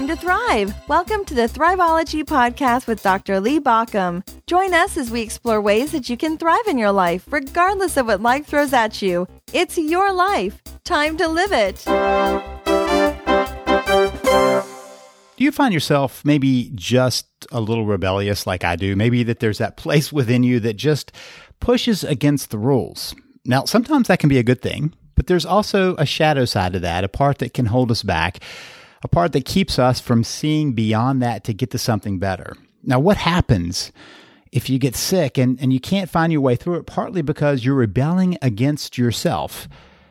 time to thrive. Welcome to the Thriveology Podcast with Dr. Lee Baucom. Join us as we explore ways that you can thrive in your life, regardless of what life throws at you. It's your life. Time to live it. Do you find yourself maybe just a little rebellious like I do? Maybe that there's that place within you that just pushes against the rules. Now, sometimes that can be a good thing, but there's also a shadow side to that, a part that can hold us back a part that keeps us from seeing beyond that to get to something better. Now, what happens if you get sick and, and you can't find your way through it, partly because you're rebelling against yourself?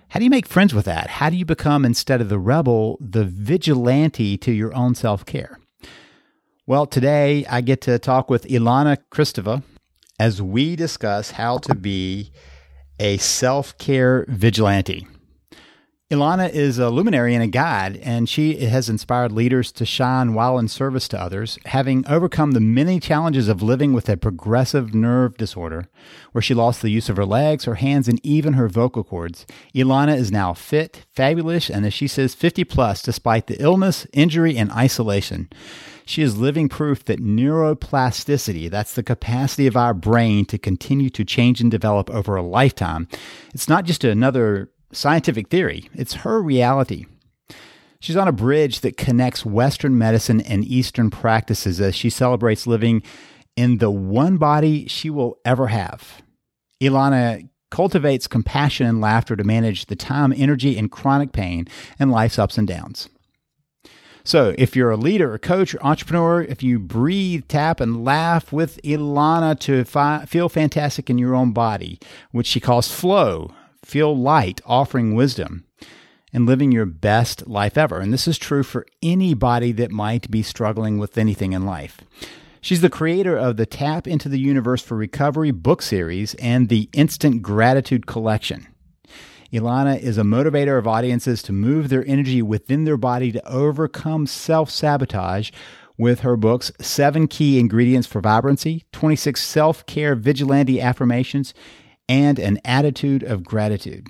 How do you make friends with that? How do you become, instead of the rebel, the vigilante to your own self care? Well, today I get to talk with Ilana Kristeva as we discuss how to be a self care vigilante. Ilana is a luminary and a guide, and she has inspired leaders to shine while in service to others, having overcome the many challenges of living with a progressive nerve disorder, where she lost the use of her legs, her hands, and even her vocal cords. Ilana is now fit, fabulous, and as she says, 50 plus, despite the illness, injury, and isolation. She is living proof that neuroplasticity, that's the capacity of our brain to continue to change and develop over a lifetime, it's not just another scientific theory, it's her reality. She's on a bridge that connects Western medicine and Eastern practices as she celebrates living in the one body she will ever have. Ilana cultivates compassion and laughter to manage the time, energy, and chronic pain and life's ups and downs. So, if you're a leader, a coach, or entrepreneur, if you breathe, tap, and laugh with Ilana to fi- feel fantastic in your own body, which she calls flow, feel light, offering wisdom, and living your best life ever. And this is true for anybody that might be struggling with anything in life. She's the creator of the Tap into the Universe for Recovery book series and the Instant Gratitude Collection. Ilana is a motivator of audiences to move their energy within their body to overcome self sabotage with her books Seven Key Ingredients for Vibrancy, 26 Self Care Vigilante Affirmations, and an attitude of gratitude.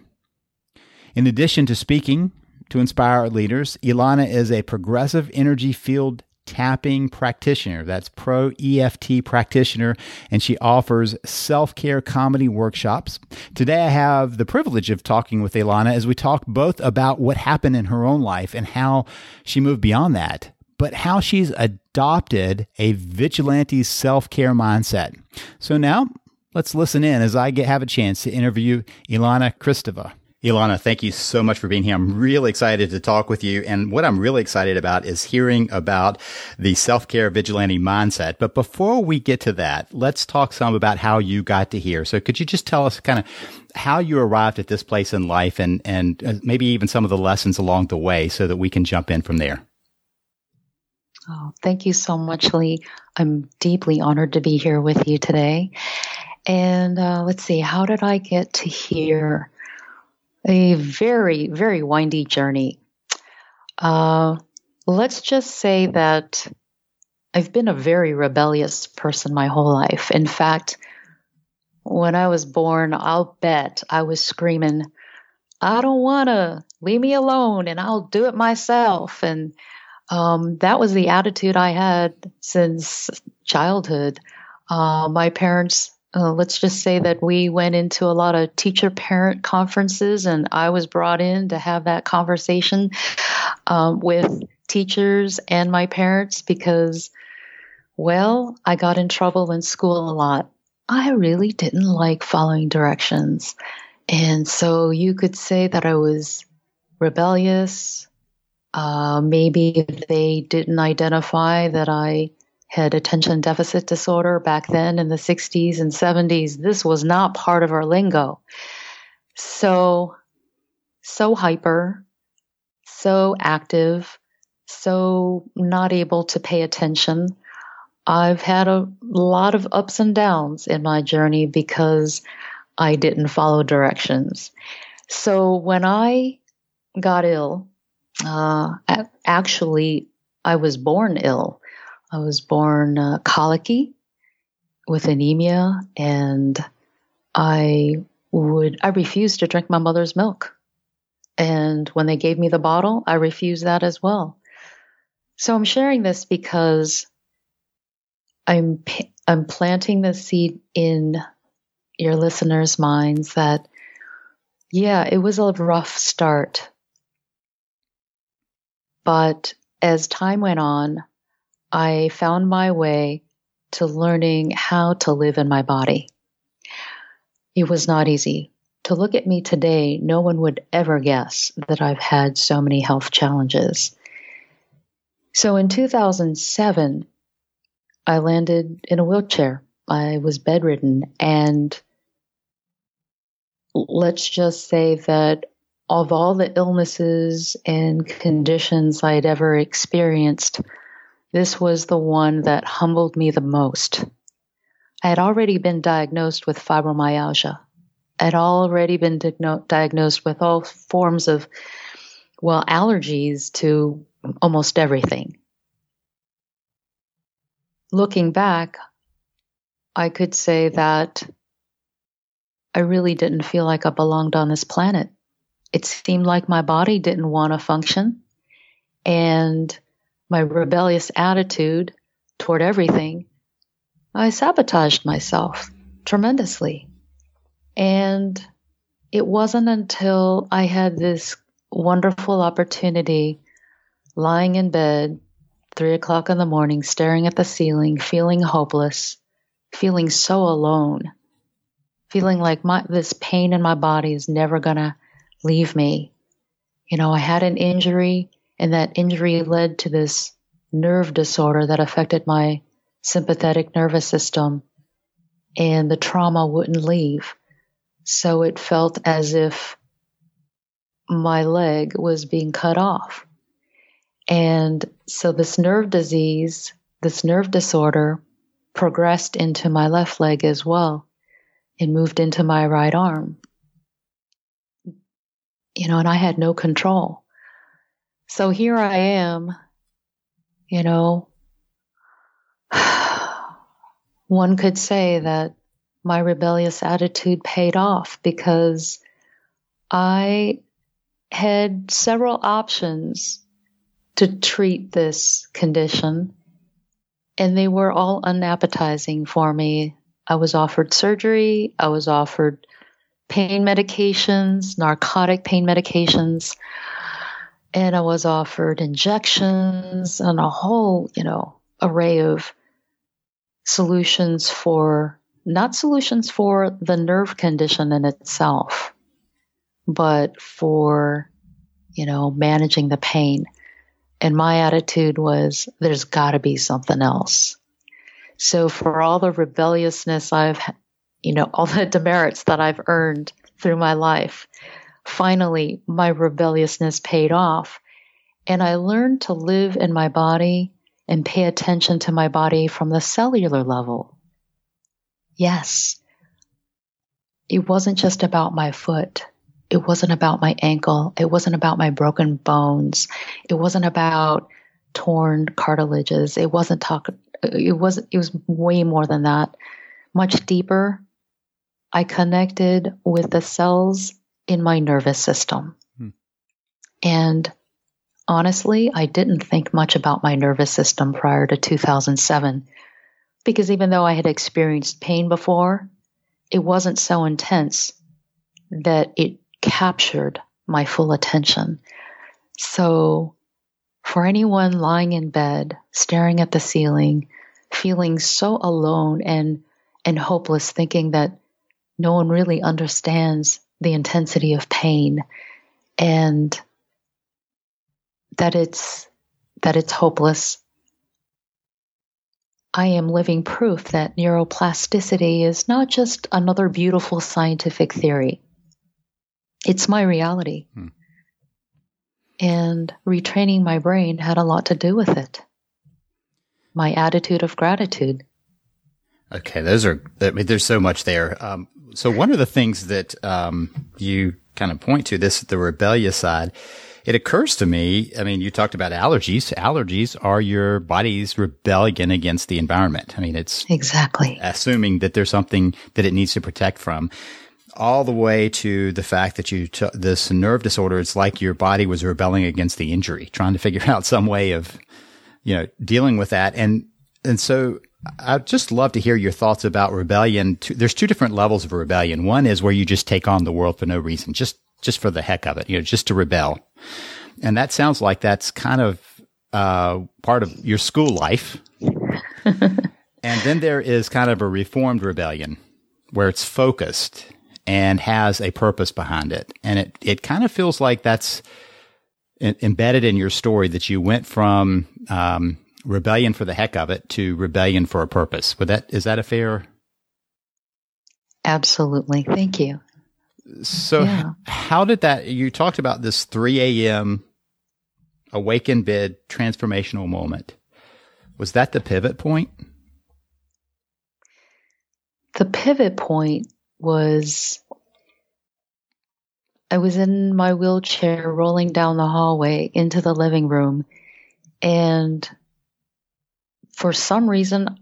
In addition to speaking to inspire leaders, Ilana is a progressive energy field tapping practitioner. That's pro EFT practitioner, and she offers self care comedy workshops. Today, I have the privilege of talking with Ilana as we talk both about what happened in her own life and how she moved beyond that, but how she's adopted a vigilante self care mindset. So now Let's listen in as I get, have a chance to interview Ilana Kristeva. Ilana, thank you so much for being here. I'm really excited to talk with you. And what I'm really excited about is hearing about the self-care vigilante mindset. But before we get to that, let's talk some about how you got to here. So could you just tell us kind of how you arrived at this place in life and, and uh, maybe even some of the lessons along the way so that we can jump in from there? Oh, thank you so much, Lee. I'm deeply honored to be here with you today. And uh, let's see, how did I get to here? A very, very windy journey. Uh, let's just say that I've been a very rebellious person my whole life. In fact, when I was born, I'll bet I was screaming, I don't want to leave me alone and I'll do it myself. And um, that was the attitude I had since childhood. Uh, my parents uh, let's just say that we went into a lot of teacher parent conferences, and I was brought in to have that conversation um, with teachers and my parents because, well, I got in trouble in school a lot. I really didn't like following directions. And so you could say that I was rebellious. Uh, maybe they didn't identify that I had attention deficit disorder back then in the 60s and 70s. This was not part of our lingo. So, so hyper, so active, so not able to pay attention. I've had a lot of ups and downs in my journey because I didn't follow directions. So when I got ill, uh, actually, I was born ill. I was born uh, colicky with anemia, and I would I refused to drink my mother's milk. And when they gave me the bottle, I refused that as well. So I'm sharing this because I'm I'm planting the seed in your listeners' minds that yeah, it was a rough start. But as time went on, I found my way to learning how to live in my body. It was not easy. To look at me today, no one would ever guess that I've had so many health challenges. So in 2007, I landed in a wheelchair. I was bedridden and let's just say that of all the illnesses and conditions I had ever experienced, this was the one that humbled me the most. I had already been diagnosed with fibromyalgia. I had already been diagnosed with all forms of, well, allergies to almost everything. Looking back, I could say that I really didn't feel like I belonged on this planet. It seemed like my body didn't want to function. And my rebellious attitude toward everything, I sabotaged myself tremendously. And it wasn't until I had this wonderful opportunity lying in bed, three o'clock in the morning, staring at the ceiling, feeling hopeless, feeling so alone, feeling like my, this pain in my body is never going to leave me. You know, I had an injury and that injury led to this nerve disorder that affected my sympathetic nervous system and the trauma wouldn't leave. So it felt as if my leg was being cut off. And so this nerve disease, this nerve disorder progressed into my left leg as well and moved into my right arm. You know, and I had no control. So here I am, you know. One could say that my rebellious attitude paid off because I had several options to treat this condition, and they were all unappetizing for me. I was offered surgery, I was offered pain medications, narcotic pain medications, and I was offered injections and a whole, you know, array of solutions for not solutions for the nerve condition in itself, but for, you know, managing the pain. And my attitude was there's got to be something else. So for all the rebelliousness I've, you know, all the demerits that I've earned through my life, finally my rebelliousness paid off. And I learned to live in my body and pay attention to my body from the cellular level. Yes, it wasn't just about my foot. It wasn't about my ankle. It wasn't about my broken bones. It wasn't about torn cartilages. It wasn't talk. It was. It was way more than that. Much deeper. I connected with the cells in my nervous system, hmm. and honestly, I didn't think much about my nervous system prior to 2007 because even though I had experienced pain before, it wasn't so intense that it captured my full attention. So, for anyone lying in bed, staring at the ceiling, feeling so alone and, and hopeless, thinking that no one really understands the intensity of pain and that it's that it's hopeless. I am living proof that neuroplasticity is not just another beautiful scientific theory. It's my reality. Hmm. And retraining my brain had a lot to do with it. My attitude of gratitude. Okay, those are, I mean, there's so much there. Um, so one of the things that um, you kind of point to, this, the rebellious side, it occurs to me, I mean, you talked about allergies. Allergies are your body's rebellion against the environment. I mean, it's exactly assuming that there's something that it needs to protect from all the way to the fact that you t- this nerve disorder it's like your body was rebelling against the injury trying to figure out some way of you know, dealing with that. And, and so I'd just love to hear your thoughts about rebellion. There's two different levels of rebellion. One is where you just take on the world for no reason, just, just for the heck of it, you know, just to rebel. And that sounds like that's kind of, uh, part of your school life. and then there is kind of a reformed rebellion where it's focused and has a purpose behind it. And it, it kind of feels like that's embedded in your story that you went from, um, rebellion for the heck of it to rebellion for a purpose. Would that is that a fair? Absolutely. Thank you. So, yeah. how did that? You talked about this 3 a.m. awaken bid transformational moment. Was that the pivot point? The pivot point was I was in my wheelchair rolling down the hallway into the living room, and for some reason,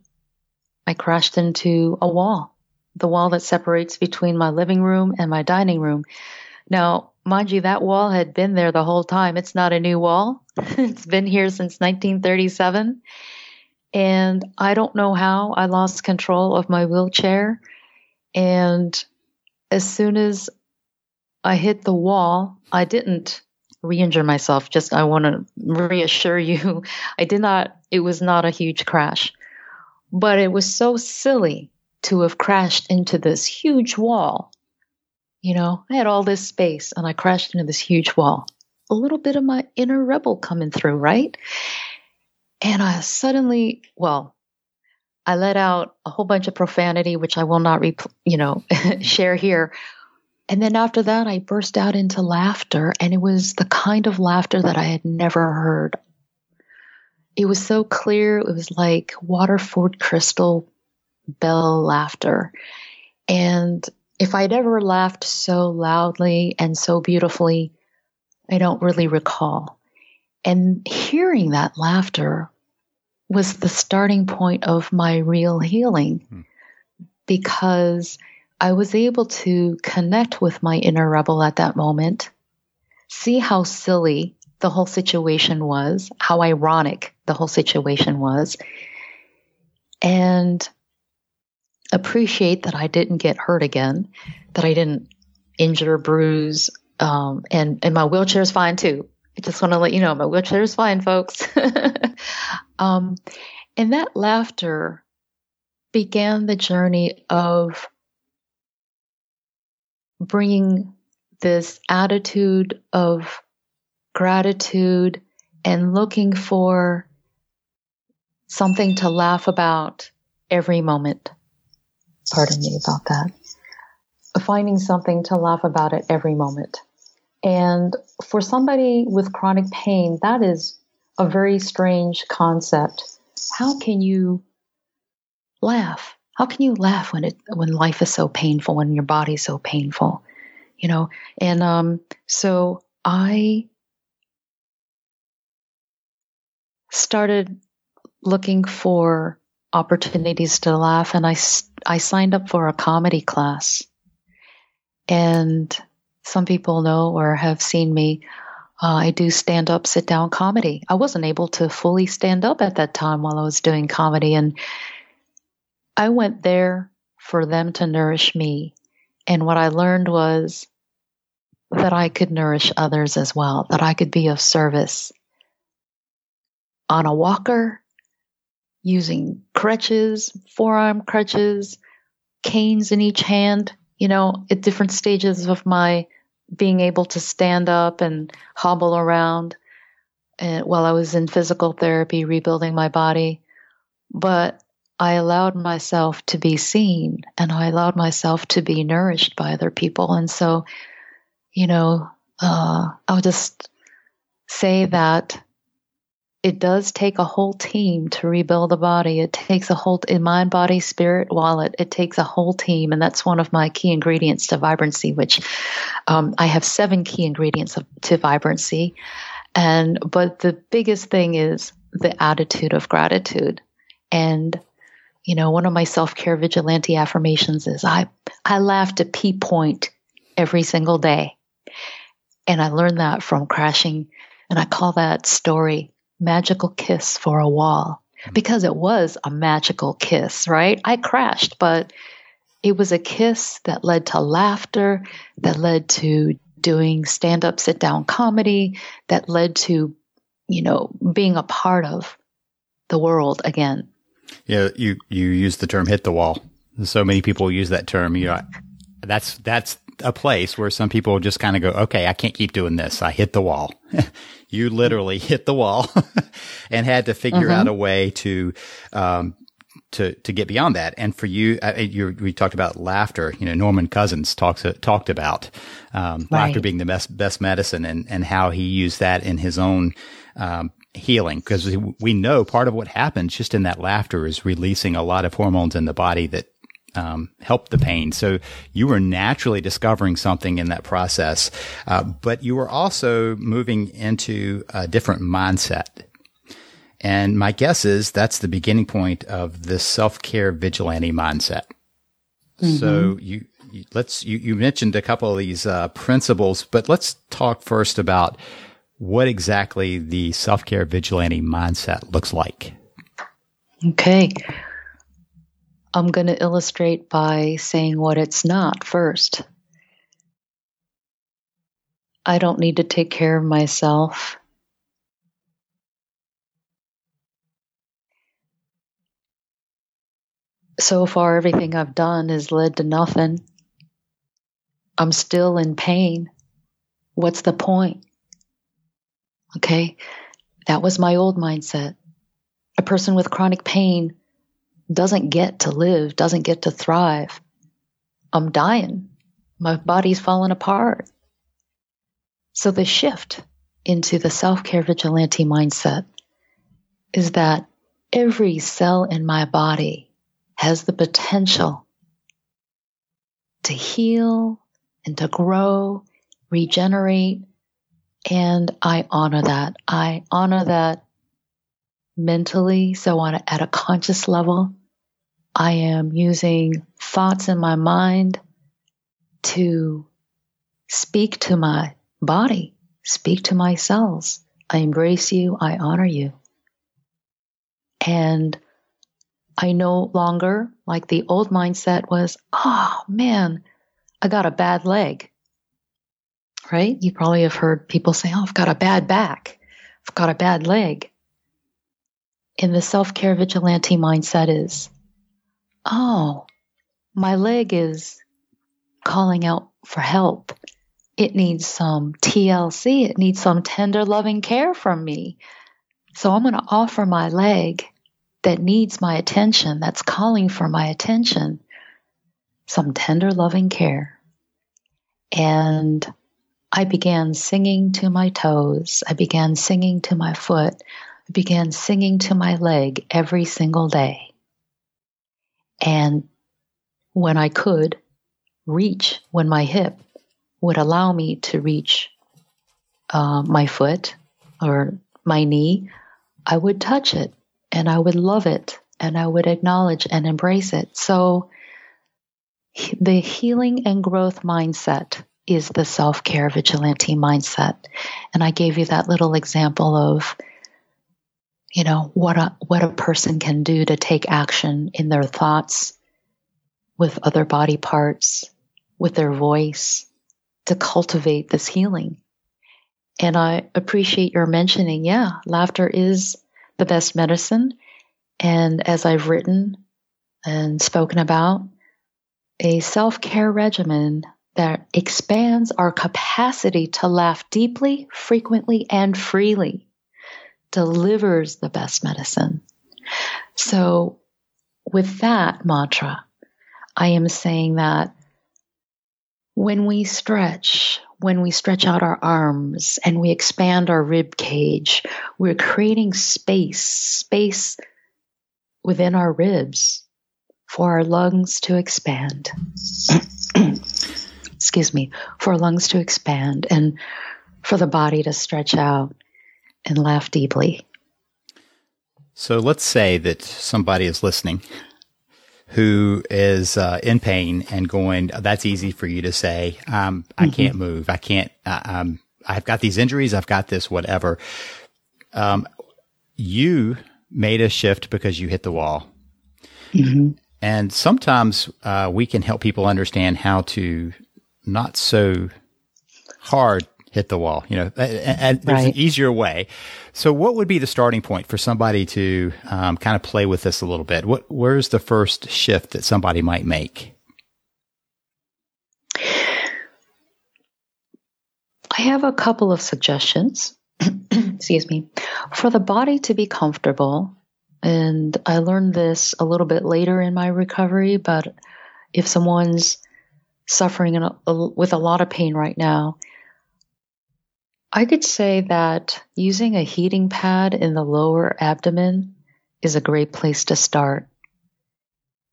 I crashed into a wall, the wall that separates between my living room and my dining room. Now, mind you, that wall had been there the whole time. It's not a new wall. it's been here since 1937. And I don't know how I lost control of my wheelchair. And as soon as I hit the wall, I didn't re-injure myself. Just I want to reassure you, I did not. It was not a huge crash, but it was so silly to have crashed into this huge wall. You know, I had all this space and I crashed into this huge wall. A little bit of my inner rebel coming through, right? And I suddenly, well, I let out a whole bunch of profanity, which I will not, you know, share here. And then after that, I burst out into laughter, and it was the kind of laughter that I had never heard. It was so clear. It was like Waterford crystal bell laughter. And if I'd ever laughed so loudly and so beautifully, I don't really recall. And hearing that laughter was the starting point of my real healing hmm. because I was able to connect with my inner rebel at that moment, see how silly the whole situation was, how ironic the whole situation was, and appreciate that I didn't get hurt again, that I didn't injure, bruise, um, and and my wheelchair is fine too. I just want to let you know my wheelchair is fine, folks. um, and that laughter began the journey of bringing this attitude of gratitude and looking for something to laugh about every moment. Pardon me about that. Finding something to laugh about at every moment. And for somebody with chronic pain, that is a very strange concept. How can you laugh? How can you laugh when it when life is so painful, when your body's so painful? You know, and um, so I started looking for opportunities to laugh, and I I signed up for a comedy class, and some people know or have seen me. Uh, I do stand up, sit down comedy. I wasn't able to fully stand up at that time while I was doing comedy. And I went there for them to nourish me. And what I learned was that I could nourish others as well, that I could be of service on a walker, using crutches, forearm crutches, canes in each hand, you know, at different stages of my being able to stand up and hobble around and while I was in physical therapy rebuilding my body. But I allowed myself to be seen and I allowed myself to be nourished by other people. And so, you know, uh, I'll just say that it does take a whole team to rebuild a body. It takes a whole in mind, body, spirit, wallet. It takes a whole team, and that's one of my key ingredients to vibrancy. Which um, I have seven key ingredients of, to vibrancy, and but the biggest thing is the attitude of gratitude. And you know, one of my self care vigilante affirmations is I I laugh to P point every single day, and I learned that from crashing, and I call that story magical kiss for a wall mm-hmm. because it was a magical kiss, right? I crashed, but it was a kiss that led to laughter, that led to doing stand up, sit down comedy, that led to, you know, being a part of the world again. Yeah, you, you use the term hit the wall. So many people use that term. You know, that's, that's a place where some people just kind of go, okay, I can't keep doing this. I hit the wall. you literally hit the wall and had to figure mm-hmm. out a way to, um, to to get beyond that. And for you, uh, you we talked about laughter. You know, Norman Cousins talks uh, talked about um, right. laughter being the best best medicine, and and how he used that in his own um, healing. Because we know part of what happens just in that laughter is releasing a lot of hormones in the body that um, help the pain. So you were naturally discovering something in that process, uh, but you were also moving into a different mindset. And my guess is that's the beginning point of this self care vigilante mindset. Mm-hmm. So you, you, let's you, you mentioned a couple of these uh, principles, but let's talk first about what exactly the self care vigilante mindset looks like. Okay. I'm going to illustrate by saying what it's not first. I don't need to take care of myself. so far everything I've done has led to nothing. I'm still in pain. What's the point? Okay. That was my old mindset. A person with chronic pain doesn't get to live, doesn't get to thrive. I'm dying. My body's falling apart. So the shift into the self care vigilante mindset is that every cell in my body has the potential to heal and to grow, regenerate. And I honor that. I honor that mentally. So on a, at a conscious level, I am using thoughts in my mind to speak to my body, speak to my cells. I embrace you. I honor you. And I no longer, like the old mindset was, oh man, I got a bad leg. Right? You probably have heard people say, oh, I've got a bad back. I've got a bad leg. And the self care vigilante mindset is, oh, my leg is calling out for help. It needs some TLC. It needs some tender, loving care from me. So I'm going to offer my leg that needs my attention, that's calling for my attention, some tender, loving care. And I began singing to my toes. I began singing to my foot. I began singing to my leg every single day. And when I could reach, when my hip would allow me to reach uh, my foot or my knee, I would touch it and I would love it and I would acknowledge and embrace it. So the healing and growth mindset is the self care vigilante mindset. And I gave you that little example of, you know, what a, what a person can do to take action in their thoughts, with other body parts, with their voice, to cultivate this healing. And I appreciate your mentioning, yeah, laughter is the best medicine. And as I've written and spoken about, a self care regimen that expands our capacity to laugh deeply, frequently, and freely delivers the best medicine. So, with that mantra, I am saying that when we stretch, when we stretch out our arms and we expand our rib cage, we're creating space, space within our ribs for our lungs to expand. Excuse me, for lungs to expand and for the body to stretch out and laugh deeply. So let's say that somebody is listening who is uh, in pain and going, that's easy for you to say. Um, I mm-hmm. can't move. I can't, uh, um, I've got these injuries. I've got this, whatever. Um, you made a shift because you hit the wall. Mm-hmm. And sometimes uh, we can help people understand how to not so hard hit the wall. You know, and, there's right. an easier way. So, what would be the starting point for somebody to um, kind of play with this a little bit? What where's the first shift that somebody might make? I have a couple of suggestions. Excuse me. For the body to be comfortable, and I learned this a little bit later in my recovery, but if someone's suffering a, a, with a lot of pain right now, I could say that using a heating pad in the lower abdomen is a great place to start.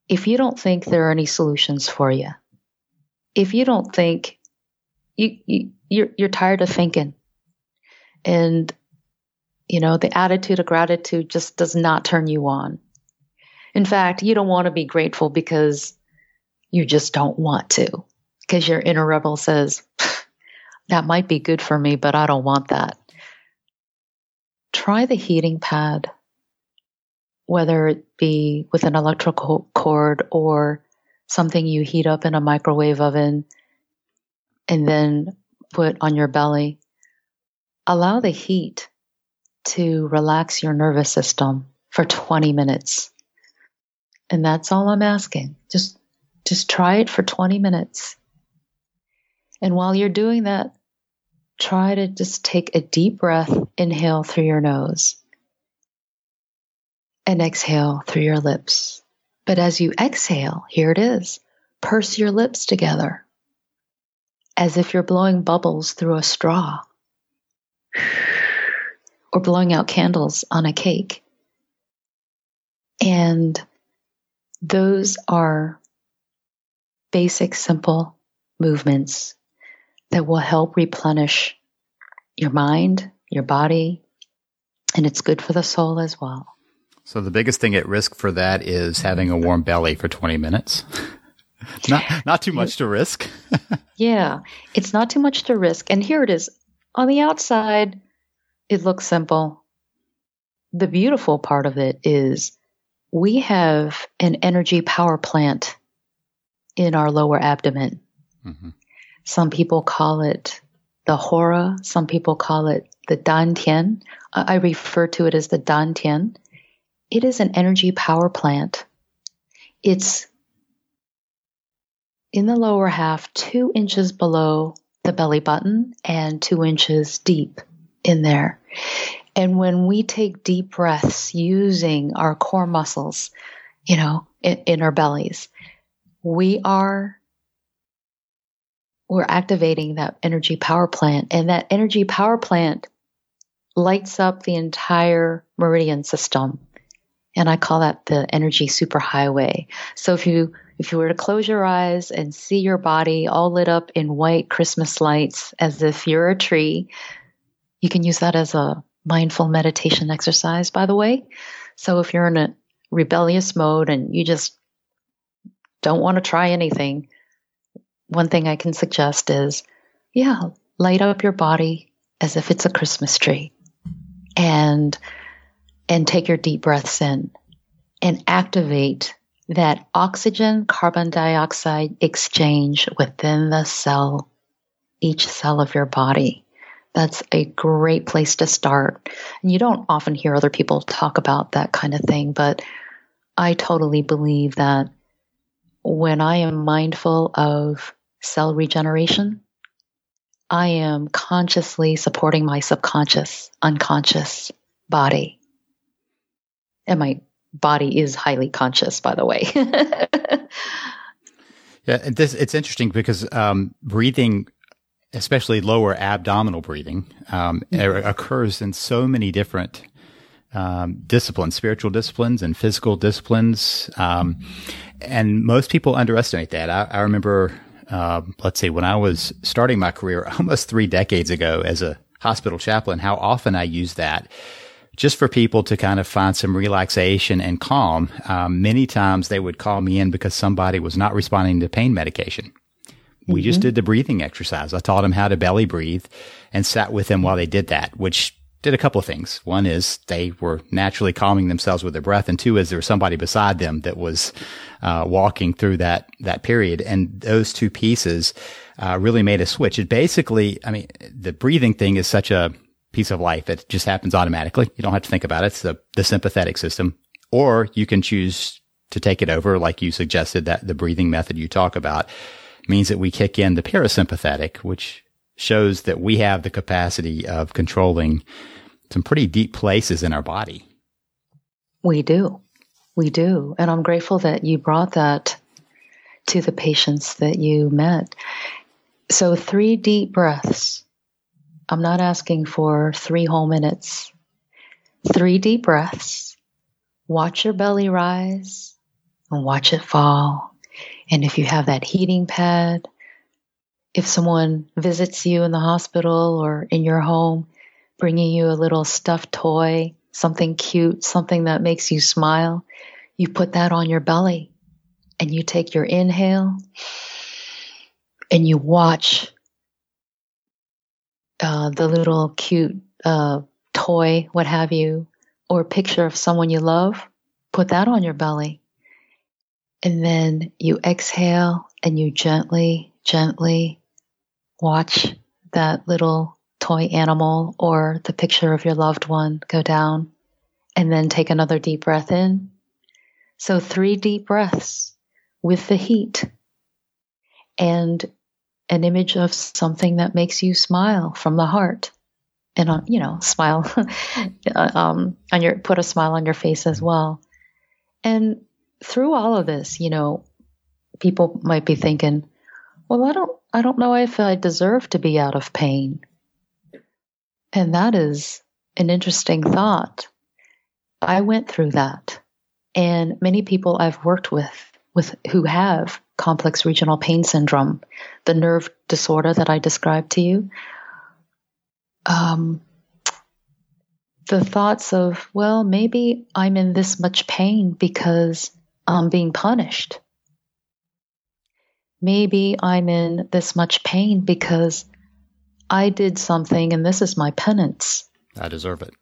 If you don't think there are any solutions for you, if you don't think you, you you're, you're tired of thinking and you know the attitude of gratitude just does not turn you on in fact you don't want to be grateful because you just don't want to because your inner rebel says that might be good for me but i don't want that try the heating pad whether it be with an electrical cord or something you heat up in a microwave oven and then put on your belly. Allow the heat to relax your nervous system for 20 minutes. And that's all I'm asking. Just just try it for 20 minutes. And while you're doing that, try to just take a deep breath, inhale through your nose, and exhale through your lips. But as you exhale, here it is purse your lips together as if you're blowing bubbles through a straw or blowing out candles on a cake. And those are basic, simple movements that will help replenish your mind, your body, and it's good for the soul as well. So, the biggest thing at risk for that is having a warm belly for 20 minutes. not not too much to risk. yeah, it's not too much to risk. And here it is. On the outside, it looks simple. The beautiful part of it is we have an energy power plant in our lower abdomen. Mm-hmm. Some people call it the hara, some people call it the dantian. I refer to it as the dantian. It is an energy power plant. It's in the lower half, two inches below the belly button and two inches deep in there. And when we take deep breaths using our core muscles, you know, in, in our bellies, we are we're activating that energy power plant and that energy power plant lights up the entire meridian system and i call that the energy superhighway so if you if you were to close your eyes and see your body all lit up in white Christmas lights as if you're a tree, you can use that as a mindful meditation exercise, by the way. So if you're in a rebellious mode and you just don't want to try anything, one thing I can suggest is, yeah, light up your body as if it's a Christmas tree and and take your deep breaths in and activate that oxygen carbon dioxide exchange within the cell, each cell of your body. That's a great place to start. And you don't often hear other people talk about that kind of thing, but I totally believe that when I am mindful of cell regeneration, I am consciously supporting my subconscious, unconscious body. And my body is highly conscious, by the way. yeah, this it's interesting because um, breathing, especially lower abdominal breathing, um, mm-hmm. occurs in so many different um, disciplines, spiritual disciplines and physical disciplines, um, and most people underestimate that. I, I remember, uh, let's say, when I was starting my career almost three decades ago as a hospital chaplain, how often I used that just for people to kind of find some relaxation and calm. Um, many times they would call me in because somebody was not responding to pain medication. We mm-hmm. just did the breathing exercise. I taught them how to belly breathe and sat with them while they did that, which did a couple of things. One is they were naturally calming themselves with their breath, and two is there was somebody beside them that was uh, walking through that that period, and those two pieces uh, really made a switch. It basically, I mean, the breathing thing is such a piece of life that just happens automatically. You don't have to think about it. It's the, the sympathetic system, or you can choose to take it over, like you suggested that the breathing method you talk about means that we kick in the parasympathetic, which shows that we have the capacity of controlling some pretty deep places in our body. We do. We do. And I'm grateful that you brought that to the patients that you met. So, three deep breaths. I'm not asking for three whole minutes. Three deep breaths. Watch your belly rise and watch it fall. And if you have that heating pad, if someone visits you in the hospital or in your home, bringing you a little stuffed toy, something cute, something that makes you smile, you put that on your belly and you take your inhale and you watch uh, the little cute uh, toy, what have you, or picture of someone you love, put that on your belly. And then you exhale and you gently, gently watch that little toy animal or the picture of your loved one go down. And then take another deep breath in. So, three deep breaths with the heat and an image of something that makes you smile from the heart and on you know smile um, on your put a smile on your face as well and through all of this, you know, people might be thinking, well, I don't, I don't know if I deserve to be out of pain. And that is an interesting thought. I went through that. And many people I've worked with, with who have complex regional pain syndrome, the nerve disorder that I described to you, um, the thoughts of, well, maybe I'm in this much pain because I'm being punished. Maybe I'm in this much pain because I did something and this is my penance. I deserve it.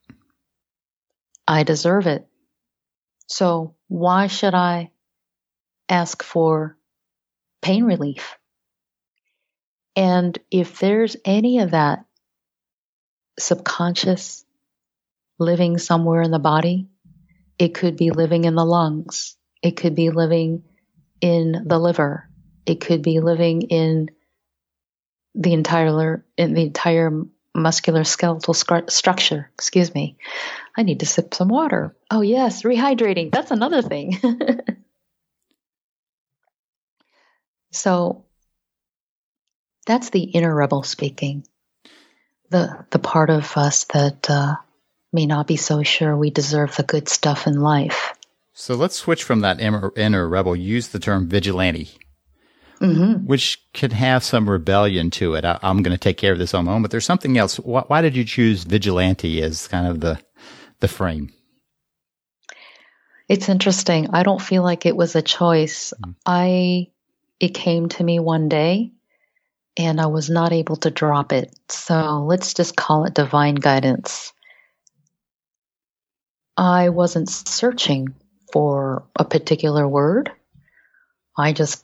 I deserve it. So why should I ask for pain relief? And if there's any of that subconscious living somewhere in the body, it could be living in the lungs. It could be living in the liver. It could be living in the entire in the entire muscular skeletal structure. Excuse me. I need to sip some water. Oh yes, rehydrating. That's another thing. so that's the inner rebel speaking. The the part of us that uh, may not be so sure we deserve the good stuff in life. So let's switch from that inner, inner rebel. Use the term vigilante, mm-hmm. which can have some rebellion to it. I, am going to take care of this on my own, but there's something else. Why, why, did you choose vigilante as kind of the the frame? It's interesting. I don't feel like it was a choice. Mm-hmm. I it came to me one day, and I was not able to drop it. So let's just call it divine guidance. I wasn't searching for a particular word. I just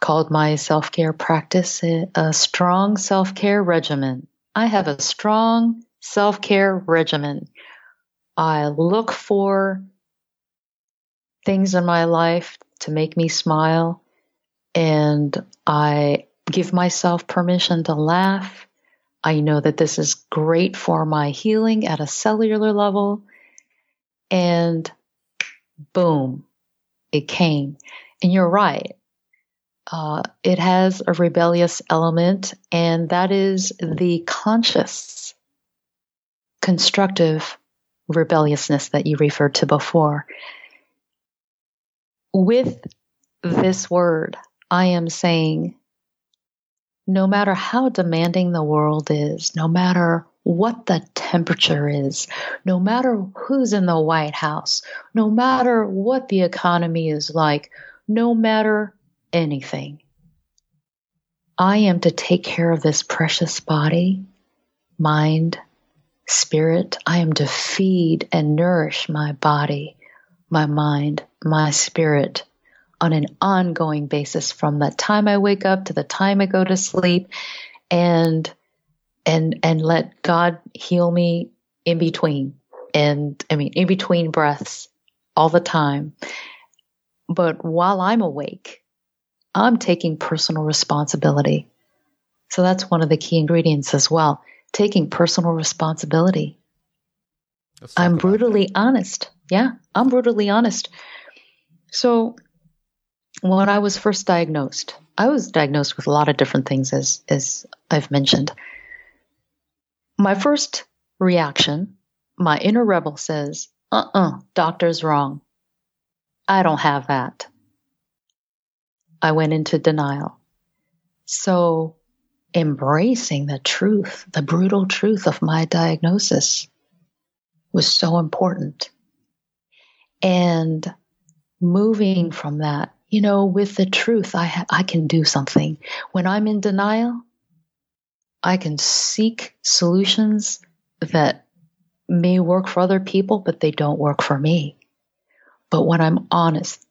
called my self care practice a, strong self care regimen. I have a strong self care regimen. I look for things in my life to make me smile, and I give myself permission to laugh. I know that this is great for my healing at a cellular level. And boom, it came. And you're right. Uh, it has a rebellious element, and that is the conscious, constructive rebelliousness that you referred to before. With this word, I am saying no matter how demanding the world is, no matter what the temperature is, no matter who's in the White House, no matter what the economy is like, no matter anything. I am to take care of this precious body, mind, spirit. I am to feed and nourish my body, my mind, my spirit on an ongoing basis from the time I wake up to the time I go to sleep and and and let God heal me in between and I mean in between breaths all the time. But while I'm awake, I'm taking personal responsibility. So that's one of the key ingredients as well. Taking personal responsibility. I'm brutally that. honest. Yeah, I'm brutally honest. So when I was first diagnosed, I was diagnosed with a lot of different things as as I've mentioned. My first reaction, my inner rebel says, "Uh-uh, doctor's wrong. I don't have that." I went into denial. So, embracing the truth, the brutal truth of my diagnosis was so important. And moving from that you know, with the truth, I, ha- I can do something. When I'm in denial, I can seek solutions that may work for other people, but they don't work for me. But when I'm honest,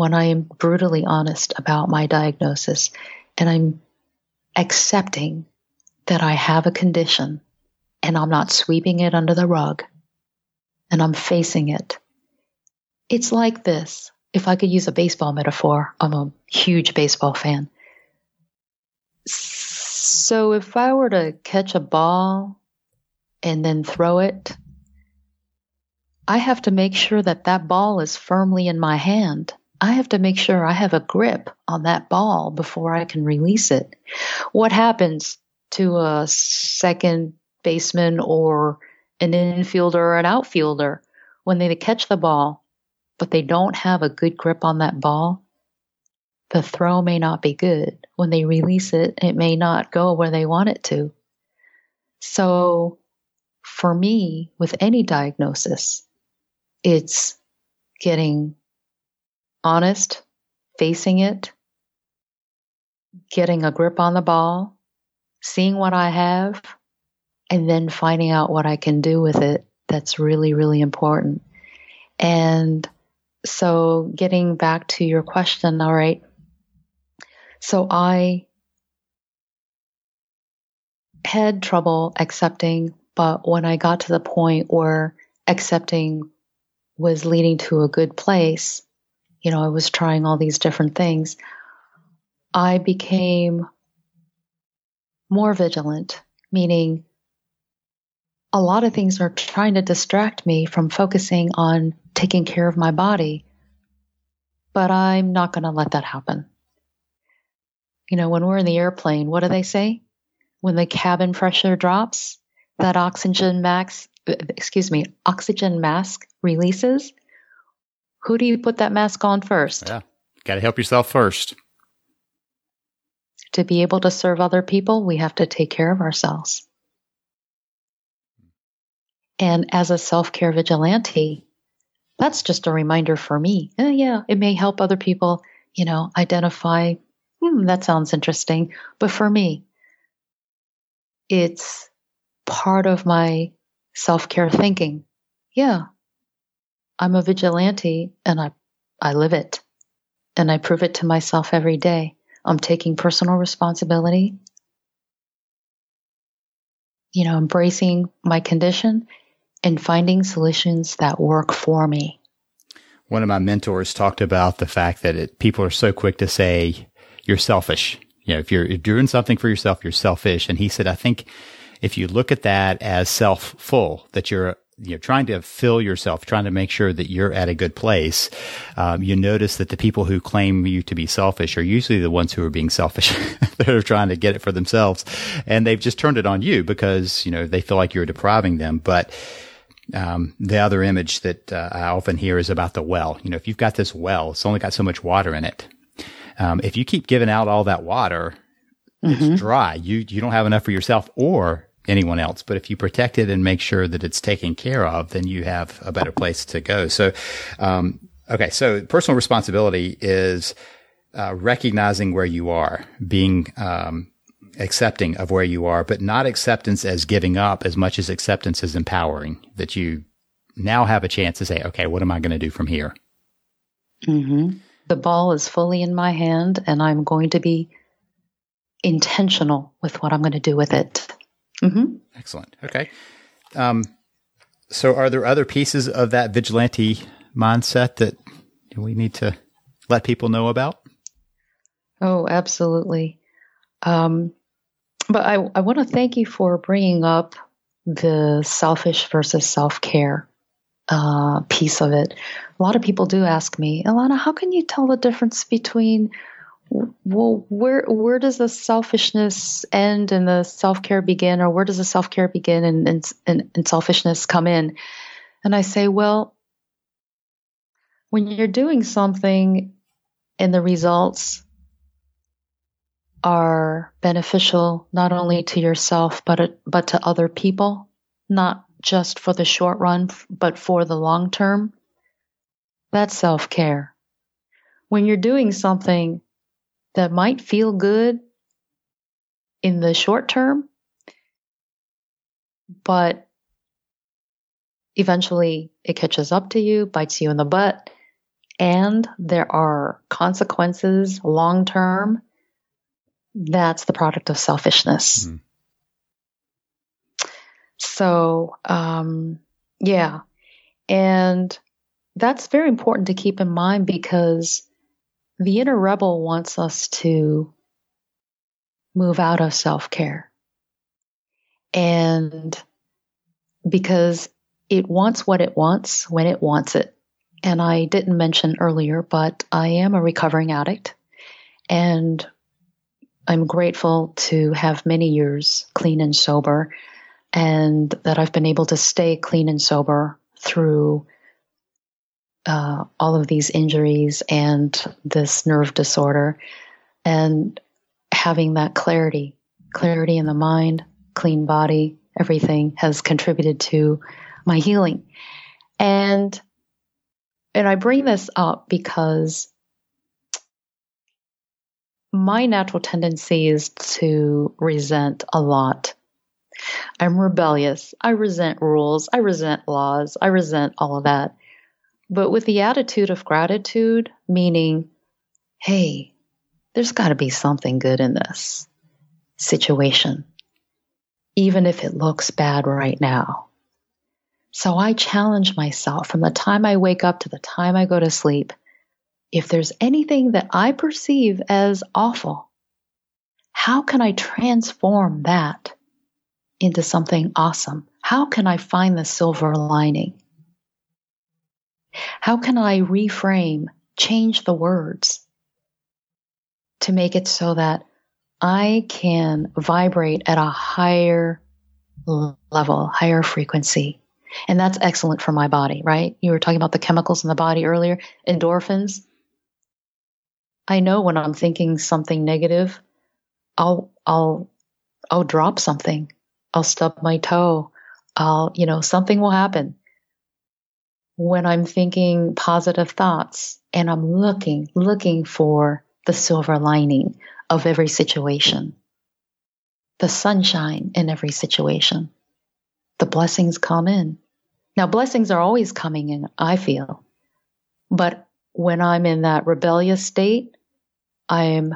when I am brutally honest about my diagnosis and I'm accepting that I have a condition and I'm not sweeping it under the rug and I'm facing it, it's like this if I could use a baseball metaphor, I'm a huge baseball fan. So if I were to catch a ball and then throw it, I have to make sure that that ball is firmly in my hand. I have to make sure I have a grip on that ball before I can release it. What happens to a second baseman or an infielder or an outfielder when they catch the ball? but they don't have a good grip on that ball, the throw may not be good. When they release it, it may not go where they want it to. So, for me, with any diagnosis, it's getting honest, facing it, getting a grip on the ball, seeing what I have, and then finding out what I can do with it. That's really, really important. And so getting back to your question, all right. So I had trouble accepting, but when I got to the point where accepting was leading to a good place, you know, I was trying all these different things, I became more vigilant, meaning a lot of things are trying to distract me from focusing on taking care of my body. But I'm not going to let that happen. You know, when we're in the airplane, what do they say? When the cabin pressure drops, that oxygen max, excuse me, oxygen mask releases. Who do you put that mask on first? Yeah. Got to help yourself first. To be able to serve other people, we have to take care of ourselves. And as a self care vigilante, that's just a reminder for me. Eh, yeah, it may help other people, you know, identify, hmm, that sounds interesting. But for me, it's part of my self care thinking. Yeah, I'm a vigilante and I, I live it and I prove it to myself every day. I'm taking personal responsibility, you know, embracing my condition and finding solutions that work for me. One of my mentors talked about the fact that it, people are so quick to say you're selfish. You know, if you're, doing something for yourself, you're selfish. And he said, I think if you look at that as self full, that you're you know, trying to fill yourself, trying to make sure that you're at a good place, um, you notice that the people who claim you to be selfish are usually the ones who are being selfish. They're trying to get it for themselves, and they've just turned it on you because you know they feel like you're depriving them. But um, the other image that uh, I often hear is about the well. You know, if you've got this well, it's only got so much water in it. Um, if you keep giving out all that water, mm-hmm. it's dry. You you don't have enough for yourself or anyone else. But if you protect it and make sure that it's taken care of, then you have a better place to go. So, um, okay, so personal responsibility is uh, recognizing where you are, being um, accepting of where you are, but not acceptance as giving up as much as acceptance as empowering that you now have a chance to say, okay, what am I going to do from here? Mm-hmm. The ball is fully in my hand, and I'm going to be intentional with what I'm going to do with it. Mm-hmm. Excellent. Okay. Um, so, are there other pieces of that vigilante mindset that we need to let people know about? Oh, absolutely. Um, but I, I want to thank you for bringing up the selfish versus self care uh, piece of it. A lot of people do ask me, Ilana, how can you tell the difference between well, where where does the selfishness end and the self care begin, or where does the self care begin and, and, and, and selfishness come in? And I say, well, when you're doing something and the results are beneficial not only to yourself but but to other people, not just for the short run but for the long term. That's self-care. When you're doing something that might feel good in the short term, but eventually it catches up to you, bites you in the butt, and there are consequences long term, that's the product of selfishness. Mm-hmm. So, um, yeah. And that's very important to keep in mind because the inner rebel wants us to move out of self care. And because it wants what it wants when it wants it. And I didn't mention earlier, but I am a recovering addict. And I'm grateful to have many years clean and sober, and that I've been able to stay clean and sober through uh, all of these injuries and this nerve disorder, and having that clarity, clarity in the mind, clean body, everything has contributed to my healing. And and I bring this up because my natural tendency is to resent a lot. I'm rebellious. I resent rules. I resent laws. I resent all of that but with the attitude of gratitude, meaning, hey, there's got to be something good in this situation, even if it looks bad right now. So I challenge myself from the time I wake up to the time I go to sleep. If there's anything that I perceive as awful, how can I transform that into something awesome? How can I find the silver lining? How can I reframe, change the words to make it so that I can vibrate at a higher level, higher frequency? And that's excellent for my body, right? You were talking about the chemicals in the body earlier, endorphins. I know when I'm thinking something negative, I'll I'll I'll drop something. I'll stub my toe. I'll, you know, something will happen when I'm thinking positive thoughts and I'm looking, looking for the silver lining of every situation, the sunshine in every situation, the blessings come in. Now, blessings are always coming in, I feel. But when I'm in that rebellious state, I'm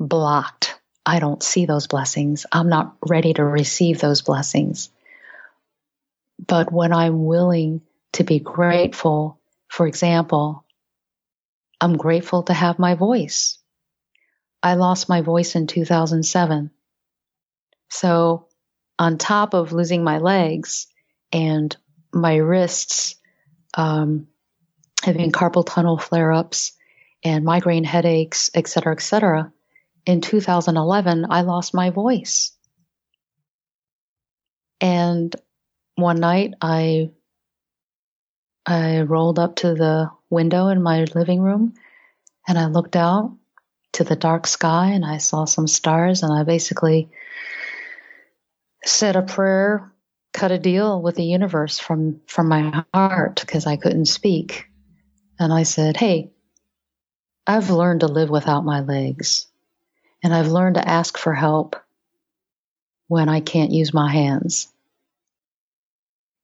blocked. I don't see those blessings. I'm not ready to receive those blessings. But when I'm willing to be grateful. For example, I'm grateful to have my voice. I lost my voice in 2007. So, on top of losing my legs and my wrists, um, having carpal tunnel flare ups and migraine headaches, et cetera, et cetera, in 2011, I lost my voice. And one night I I rolled up to the window in my living room and I looked out to the dark sky and I saw some stars and I basically said a prayer, cut a deal with the universe from from my heart because I couldn't speak. And I said, "Hey, I've learned to live without my legs and I've learned to ask for help when I can't use my hands.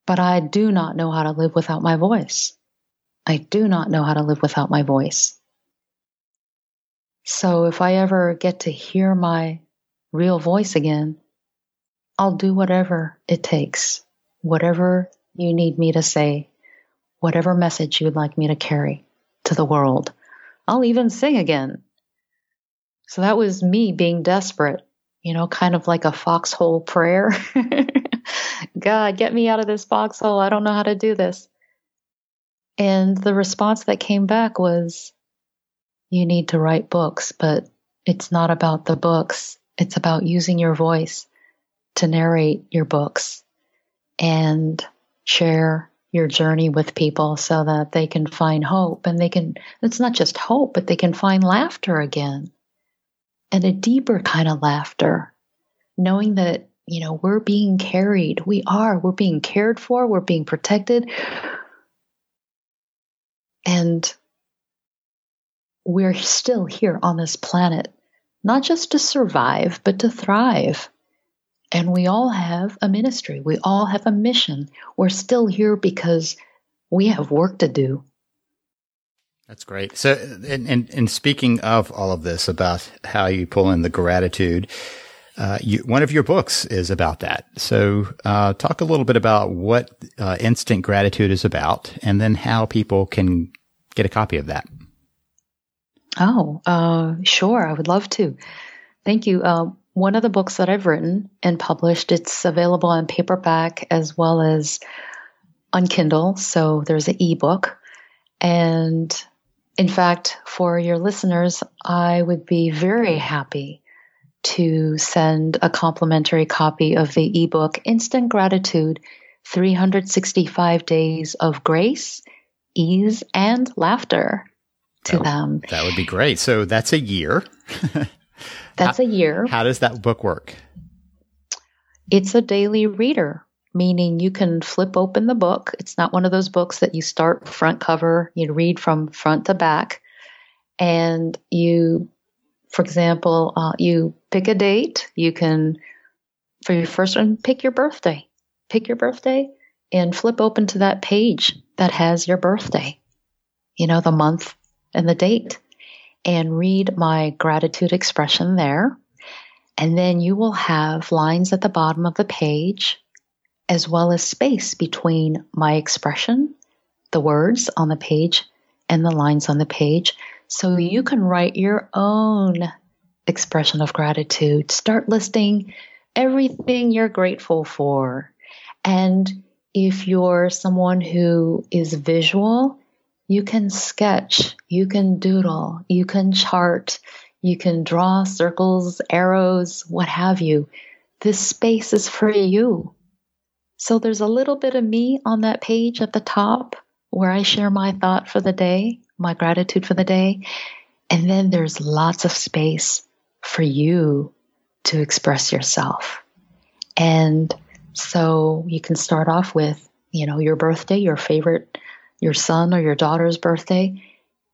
But I do not know how to live without my voice. I do not know how to live without my voice. So if I ever get to hear my real voice again, I'll do whatever it takes, whatever you need me to say, whatever message you'd like me to carry to the world. I'll even sing again. So that was me being desperate, you know, kind of like a foxhole prayer. God, get me out of this foxhole. I don't know how to do this. And the response that came back was, you need to write books, but it's not about the books. It's about using your voice to narrate your books and share your journey with people so that they can find hope and they can, it's not just hope, but they can find laughter again and a deeper kind of laughter, knowing that, you know, we're being carried. We are, we're being cared for, we're being protected. And we're still here on this planet, not just to survive, but to thrive. And we all have a ministry. We all have a mission. We're still here because we have work to do. That's great. So, and, and, and speaking of all of this about how you pull in the gratitude, uh, you, one of your books is about that. So, uh, talk a little bit about what uh, instant gratitude is about, and then how people can get a copy of that. Oh, uh, sure. I would love to. Thank you. Uh, one of the books that I've written and published, it's available on paperback as well as on Kindle. So there's an ebook. And in fact, for your listeners, I would be very happy to send a complimentary copy of the ebook Instant Gratitude 365 Days of Grace, Ease, and Laughter to that, them. That would be great. So that's a year. that's how, a year. How does that book work? It's a daily reader, meaning you can flip open the book. It's not one of those books that you start front cover, you read from front to back, and you, for example, uh, you pick a date. You can, for your first one, pick your birthday. Pick your birthday and flip open to that page that has your birthday. You know, the month, and the date and read my gratitude expression there. And then you will have lines at the bottom of the page, as well as space between my expression, the words on the page, and the lines on the page. So you can write your own expression of gratitude. Start listing everything you're grateful for. And if you're someone who is visual, you can sketch, you can doodle, you can chart, you can draw circles, arrows, what have you. This space is for you. So there's a little bit of me on that page at the top where I share my thought for the day, my gratitude for the day. And then there's lots of space for you to express yourself. And so you can start off with, you know, your birthday, your favorite your son or your daughter's birthday.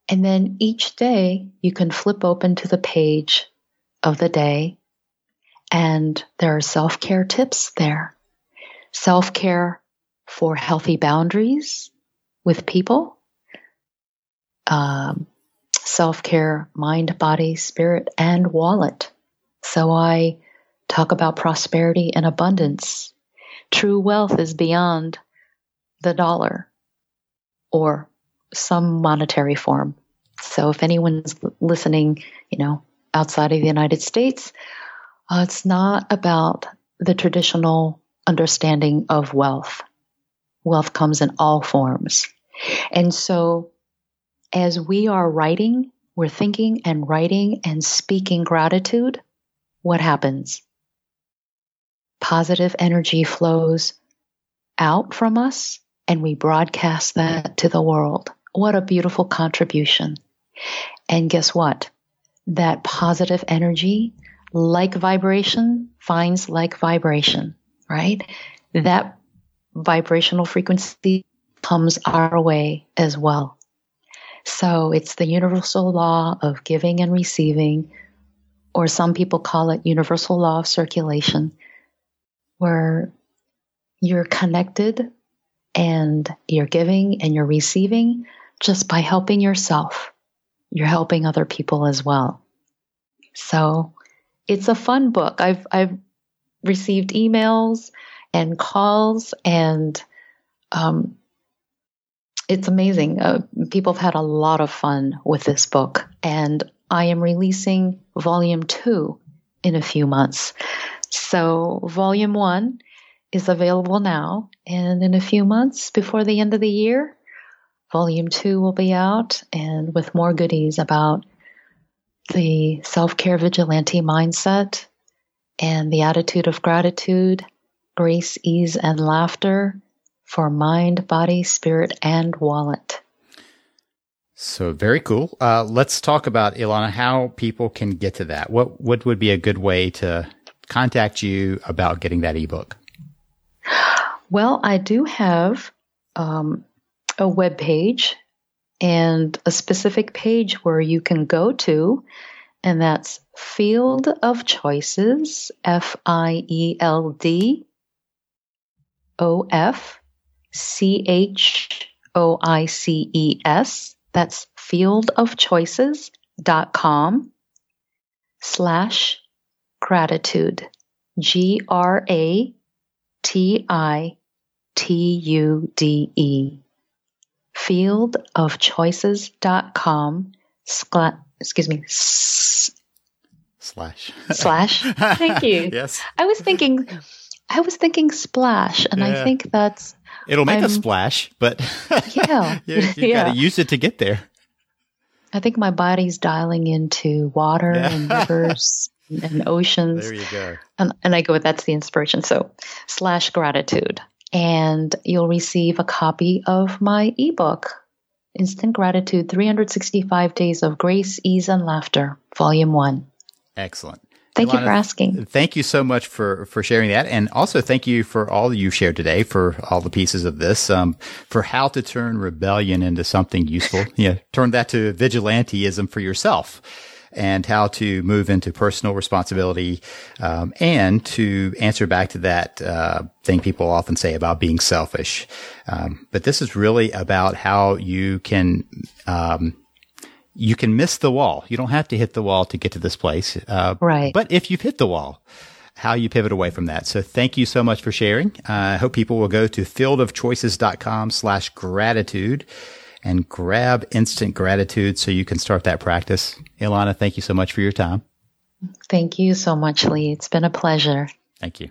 And then each day you can flip open to the page of the day and there are self care tips there. Self care for healthy boundaries with people, um, self care, mind, body, spirit, and wallet. So I talk about prosperity and abundance. True wealth is beyond the dollar or some monetary form. So if anyone's listening, you know, outside of the United States, uh, it's not about the traditional understanding of wealth. Wealth comes in all forms. And so as we are writing, we're thinking and writing and speaking gratitude, what happens? Positive energy flows out from us and we broadcast that to the world. What a beautiful contribution. And guess what? That positive energy, like vibration, finds like vibration, right? That vibrational frequency comes our way as well. So it's the universal law of giving and receiving, or some people call it universal law of circulation. where you're connected and you're giving and you're receiving just by helping yourself. You're helping other people as well. So it's a fun book. I've, I've received emails and calls and, um, it's amazing. Uh, people have had a lot of fun with this book, and I am releasing volume two in a few months. So, volume one is available now, and in a few months before the end of the year, volume two will be out and with more goodies about the self care vigilante mindset and the attitude of gratitude, grace, ease, and laughter for mind, body, spirit, and wallet. So very cool. Uh, let's talk about Ilana, how people can get to that. What what would be a good way to contact you about getting that ebook? Well, I do have um, a web page and a specific page where you can go to, and that's Field of Choices, F I E L D O F C H O I C E S. That's fieldofchoices.com slash gratitude. G R A T I T U D E. Fieldofchoices.com slash, excuse me s- slash slash thank you yes i was thinking i was thinking splash and Yeah. i think that's it'll make a I'm- splash but Yeah. you, you Yeah. gotta use it to get there I think my body's dialing into water Yeah. and rivers and oceans. there you go And, and I go, that's the inspiration. So, slash gratitude. And you'll receive a copy of my ebook, Instant Gratitude 365 Days of Grace, Ease, and Laughter, Volume 1. excellent Thank you for asking. Thank you so much for, for sharing that. And also thank you for all you shared today, for all the pieces of this, um, for how to turn rebellion into something useful. yeah. Turn that to vigilanteism for yourself and how to move into personal responsibility, um, and to answer back to that, uh, thing people often say about being selfish. Um, but this is really about how you can, um, you can miss the wall. You don't have to hit the wall to get to this place. Uh, Right. But if you've hit the wall, how you pivot away from that. So thank you so much for sharing. Uh, I hope people will go to fieldofchoices.com slash gratitude and grab instant gratitude so you can start that practice. Ilana, thank you so much for your time. Thank you so much, Lee. It's been a pleasure. Thank you.